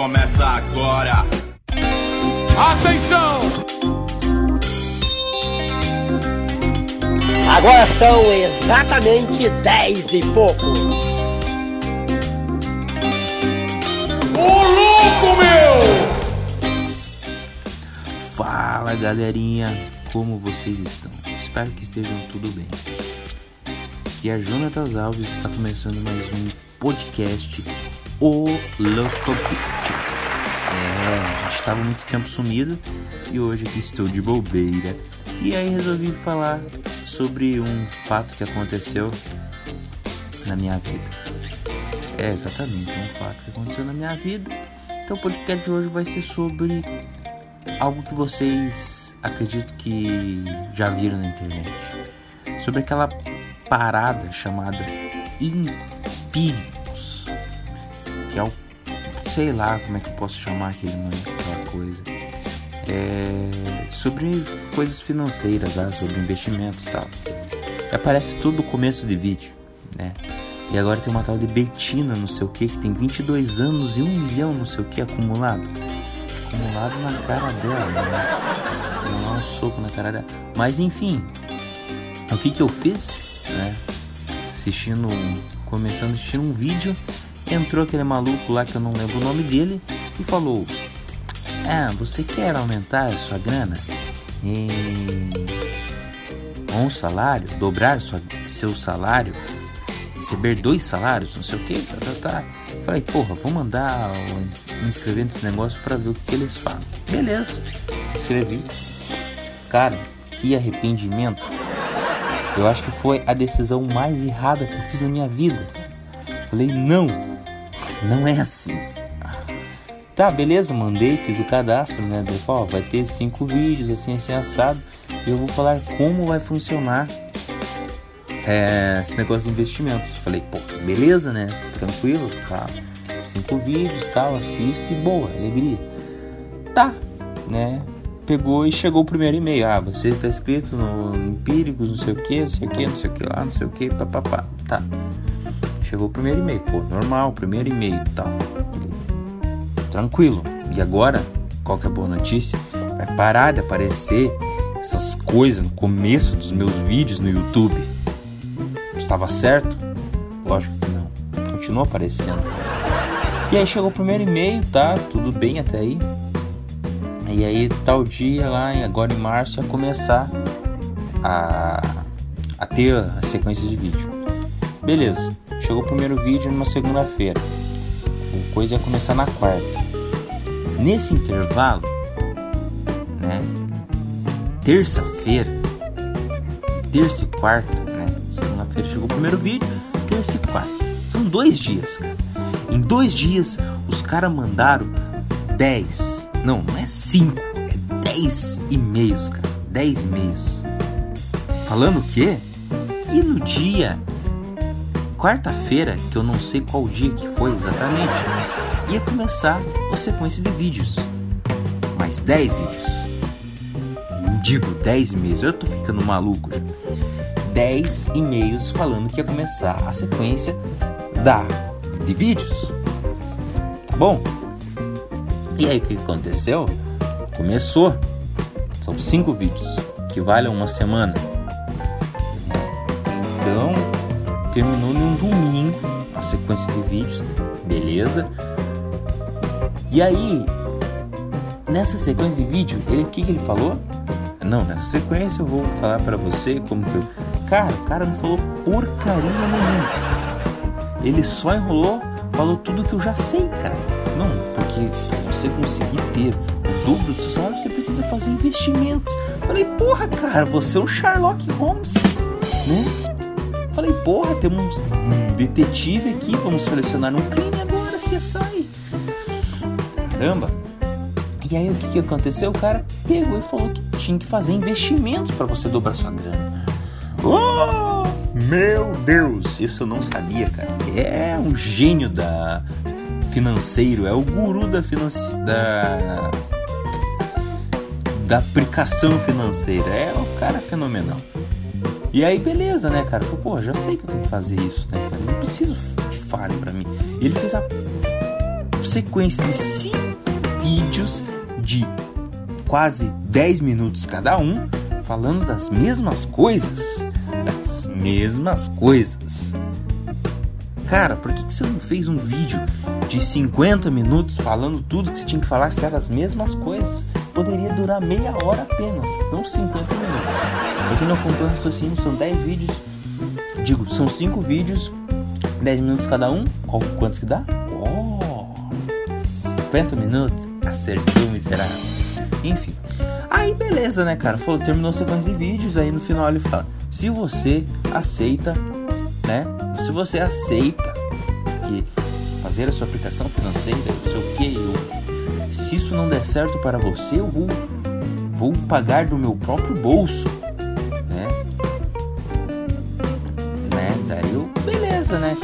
começa agora. Atenção! Agora são exatamente 10 e pouco. Ô louco, meu! Fala galerinha, como vocês estão? Espero que estejam tudo bem. Aqui é Jonatas Alves está começando mais um podcast O Bicho. É, a gente estava muito tempo sumido e hoje aqui estou de bobeira. E aí resolvi falar sobre um fato que aconteceu na minha vida. É exatamente um fato que aconteceu na minha vida. Então o podcast de hoje vai ser sobre algo que vocês acredito que já viram na internet. Sobre aquela parada chamada empíricos. É o. sei lá como é que eu posso chamar aquele nome, aquela coisa. É, sobre coisas financeiras, tá? sobre investimentos e tal. E aparece tudo no começo de vídeo, né? E agora tem uma tal de Betina, não sei o que, que tem 22 anos e 1 milhão, não sei o que, acumulado. Acumulado na cara dela, né? Um soco na cara dela. Mas enfim, o que que eu fiz, né? Assistindo, começando a assistir um vídeo, entrou aquele maluco lá que eu não lembro o nome dele e falou: Ah, você quer aumentar a sua grana? Em um salário, dobrar sua, seu salário, receber dois salários, não sei o que, tá, tá, tá. Falei, porra, vou mandar me inscrever nesse negócio para ver o que, que eles falam. Beleza, escrevi. Cara, que arrependimento. Eu acho que foi a decisão mais errada que eu fiz na minha vida. Falei, não, não é assim. Tá, beleza, mandei, fiz o cadastro, né? Daí, ó, vai ter cinco vídeos, assim, assim, assado. E eu vou falar como vai funcionar é, esse negócio de investimentos. Falei, pô, beleza, né? Tranquilo, tá? Cinco vídeos, tal, assiste, boa, alegria. Tá, né? Pegou e chegou o primeiro e-mail. Ah, você tá inscrito no Empíricos, não sei o que, não sei o que, não sei o que lá, não sei o que, papapá. Tá. Chegou o primeiro e-mail, pô, normal, primeiro e-mail tal. Tranquilo. E agora, qual que é a boa notícia? Vai parar de aparecer essas coisas no começo dos meus vídeos no YouTube. Estava certo? Lógico que não. Continua aparecendo. E aí chegou o primeiro e-mail, tá? Tudo bem até aí. E aí tal dia lá, agora em março, ia começar a, a ter a sequência de vídeo. Beleza. Chegou o primeiro vídeo numa segunda-feira. A coisa ia começar na quarta. Nesse intervalo, né? Terça-feira, terça e quarta, né? Segunda-feira chegou o primeiro vídeo, terça e quarta. São dois dias, cara. Em dois dias, os caras mandaram 10. Não, não é 5, é 10 e-mails, cara. 10 e-mails. Falando o quê? Que no dia quarta-feira, que eu não sei qual dia que foi exatamente, ia começar a sequência de vídeos. Mais 10 vídeos. Digo 10 e-mails, eu tô ficando maluco já. 10 e-mails falando que ia começar a sequência da de vídeos. Tá bom? E aí o que aconteceu? Começou. São cinco vídeos que valem uma semana. Então terminou num domingo a sequência de vídeos, beleza? E aí nessa sequência de vídeo, ele o que, que ele falou? Não, nessa sequência eu vou falar para você como que eu... Cara, o cara não falou porcaria nenhuma. Ele só enrolou, falou tudo que eu já sei, cara. Não, porque você conseguir ter o dobro do seu salário, você precisa fazer investimentos. Falei, porra, cara, você é um Sherlock Holmes, né? Falei, porra, temos um detetive aqui, vamos selecionar um crime agora, você sai. Caramba. E aí o que, que aconteceu? O cara pegou e falou que tinha que fazer investimentos para você dobrar sua grana. Oh, meu Deus, isso eu não sabia, cara. É um gênio da financeiro, é o guru da finance... da da aplicação financeira. É um cara fenomenal. E aí, beleza, né, cara? Falei, pô, já sei que eu tenho que fazer isso, né, cara? Não preciso que fale pra mim. E ele fez a sequência de cinco vídeos de quase 10 minutos cada um, falando das mesmas coisas. Das mesmas coisas. Cara, por que, que você não fez um vídeo de 50 minutos falando tudo que você tinha que falar se eram as mesmas coisas? Poderia durar meia hora apenas, não 50 minutos. Pra quem não acompanha o raciocínio, são 10 vídeos. Digo, são 5 vídeos, 10 minutos cada um. Qual, quantos que dá? Oh, 50 minutos? Acertou, miserável. Enfim. Aí beleza, né, cara? Falou, terminou a sequência de vídeos, aí no final ele fala: se você aceita, né? Se você aceita que fazer a sua aplicação financeira, não sei o que, eu, se isso não der certo para você, eu vou, vou pagar do meu próprio bolso,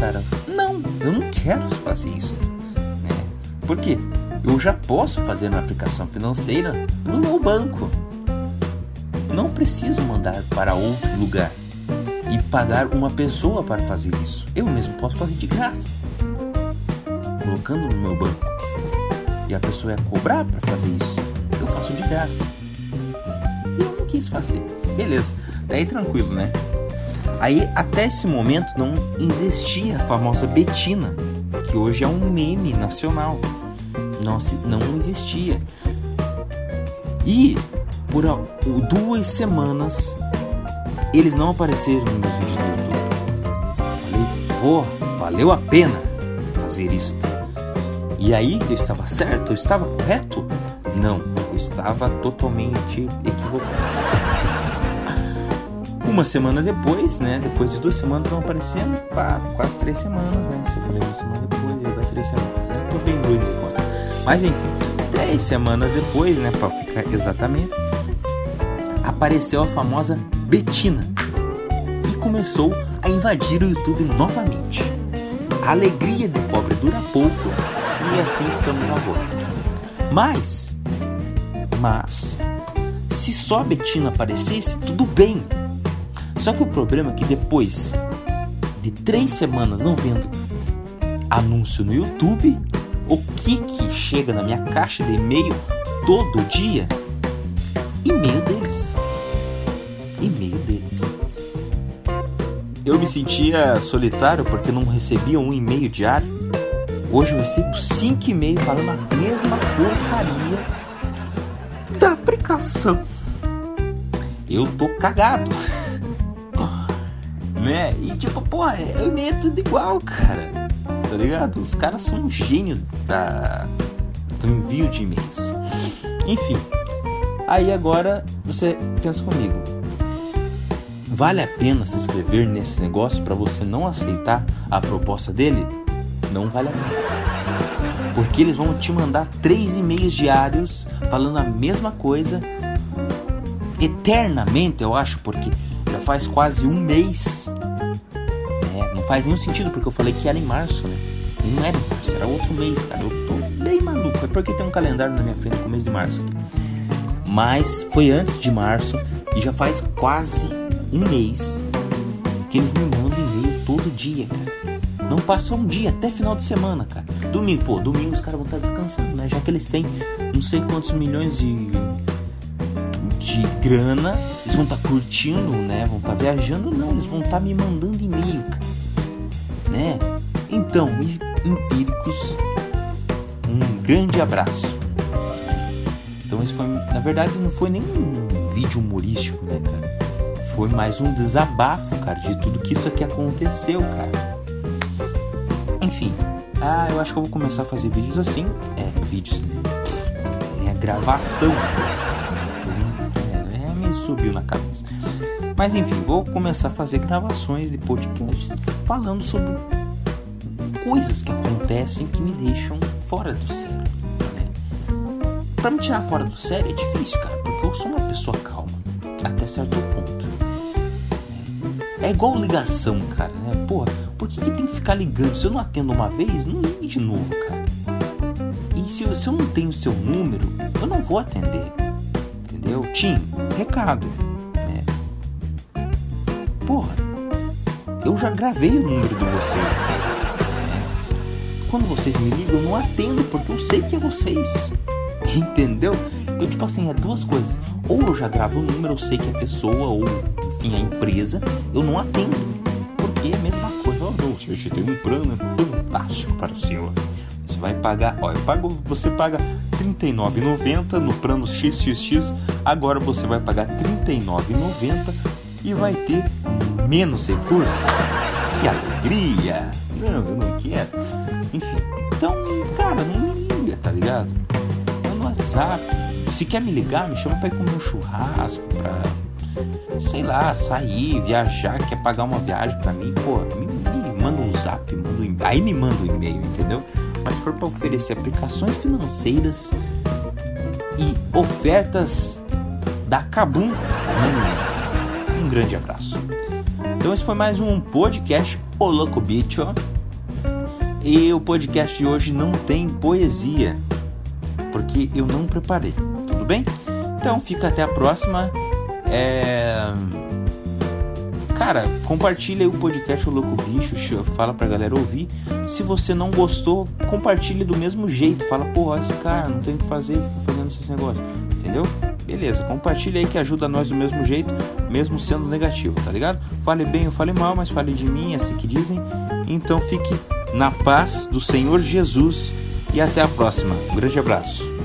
cara? Não, eu não quero fazer isso, né? Por quê? eu já posso fazer uma aplicação financeira no meu banco. Não preciso mandar para outro lugar e pagar uma pessoa para fazer isso. Eu mesmo posso fazer de graça, colocando no meu banco. E a pessoa ia cobrar para fazer isso. Eu faço de graça. E eu não quis fazer. Beleza, daí tranquilo, né? Aí até esse momento não existia a famosa Betina, que hoje é um meme nacional não, não existia. E por duas semanas eles não apareceram nos vídeos no YouTube. Falei, pô, valeu a pena fazer isso. E aí eu estava certo? Eu estava correto? Não, eu estava totalmente equivocado. Uma semana depois, né? Depois de duas semanas não aparecendo, pá, quase três semanas, né? Se eu falei uma semana depois, já vai três semanas. Né? Tô bem doido agora. Mas enfim, três semanas depois, né, para ficar exatamente, apareceu a famosa Betina e começou a invadir o YouTube novamente. A alegria de pobre dura pouco e assim estamos agora. Mas, mas, se só a Betina aparecesse, tudo bem. Só que o problema é que depois de três semanas não vendo anúncio no YouTube, o que que chega na minha caixa de e-mail todo dia? E-mail deles. E-mail deles. Eu me sentia solitário porque não recebia um e-mail diário. Hoje eu recebo cinco e-mails falando a mesma porcaria da aplicação. Eu tô cagado. né? E tipo, porra, é, o e-mail é tudo igual, cara tá ligado? Os caras são um gênio da, do envio de e-mails. Enfim, aí agora você pensa comigo. Vale a pena se inscrever nesse negócio para você não aceitar a proposta dele? Não vale a pena. Porque eles vão te mandar três e-mails diários falando a mesma coisa eternamente, eu acho, porque já faz quase um mês faz nenhum sentido, porque eu falei que era em março, né? E não era em março, era outro mês, cara. Eu tô bem maluco. É porque tem um calendário na minha frente com o mês de março aqui. Mas foi antes de março e já faz quase um mês que eles me mandam e-mail todo dia, cara. Não passa um dia, até final de semana, cara. Domingo, pô, domingo os caras vão estar descansando, né? Já que eles têm não sei quantos milhões de, de grana, eles vão estar curtindo, né? Vão estar viajando, não, eles vão estar me mandando e-mail, cara né? Então, empíricos, um grande abraço. Então, isso foi, na verdade, não foi nem um vídeo humorístico, né, cara? Foi mais um desabafo, cara, de tudo que isso aqui aconteceu, cara. Enfim, ah, eu acho que eu vou começar a fazer vídeos assim. É, vídeos, né? É gravação. É, é, me subiu na cabeça. Mas enfim, vou começar a fazer gravações de podcasts falando sobre coisas que acontecem que me deixam fora do sério. Né? Pra me tirar fora do sério é difícil, cara, porque eu sou uma pessoa calma, até certo ponto. É igual ligação, cara, né? Porra, por que, que tem que ficar ligando? Se eu não atendo uma vez, não ligue de novo, cara. E se, se eu não tenho seu número, eu não vou atender. Entendeu? Tim, recado Porra, eu já gravei o número de vocês. quando vocês me ligam, eu não atendo, porque eu sei que é vocês. Entendeu? Então, tipo assim, é duas coisas. Ou eu já gravo o número, eu sei que é a pessoa, ou enfim, a empresa, eu não atendo. Porque é a mesma coisa. Oh, não, gente tem um plano fantástico para o senhor. Você vai pagar, ó, eu pago, você paga R$ 39,90 no plano XXX, agora você vai pagar R$ 39,90 e vai ter menos recursos. Que alegria! Não, eu não quero. Enfim, então, cara, não me liga, tá ligado? É no WhatsApp. Se quer me ligar, me chama pra ir comer um churrasco, pra, sei lá, sair, viajar, quer pagar uma viagem pra mim, pô, me, me manda um zap, manda um, aí me manda um e-mail, entendeu? Mas se for pra oferecer aplicações financeiras e ofertas da Kabum, hum, um grande abraço. Então esse foi mais um podcast O Louco Bicho. E o podcast de hoje não tem poesia, porque eu não preparei. Tudo bem? Então fica até a próxima. É... Cara, compartilha o podcast O Louco Bicho, fala pra galera ouvir. Se você não gostou, compartilha do mesmo jeito. Fala, pô, esse cara não tem o que fazer, fazendo esses negócios. Entendeu? Beleza, compartilha aí que ajuda nós do mesmo jeito, mesmo sendo negativo, tá ligado? Fale bem ou fale mal, mas fale de mim, é assim que dizem. Então fique na paz do Senhor Jesus e até a próxima. Um grande abraço.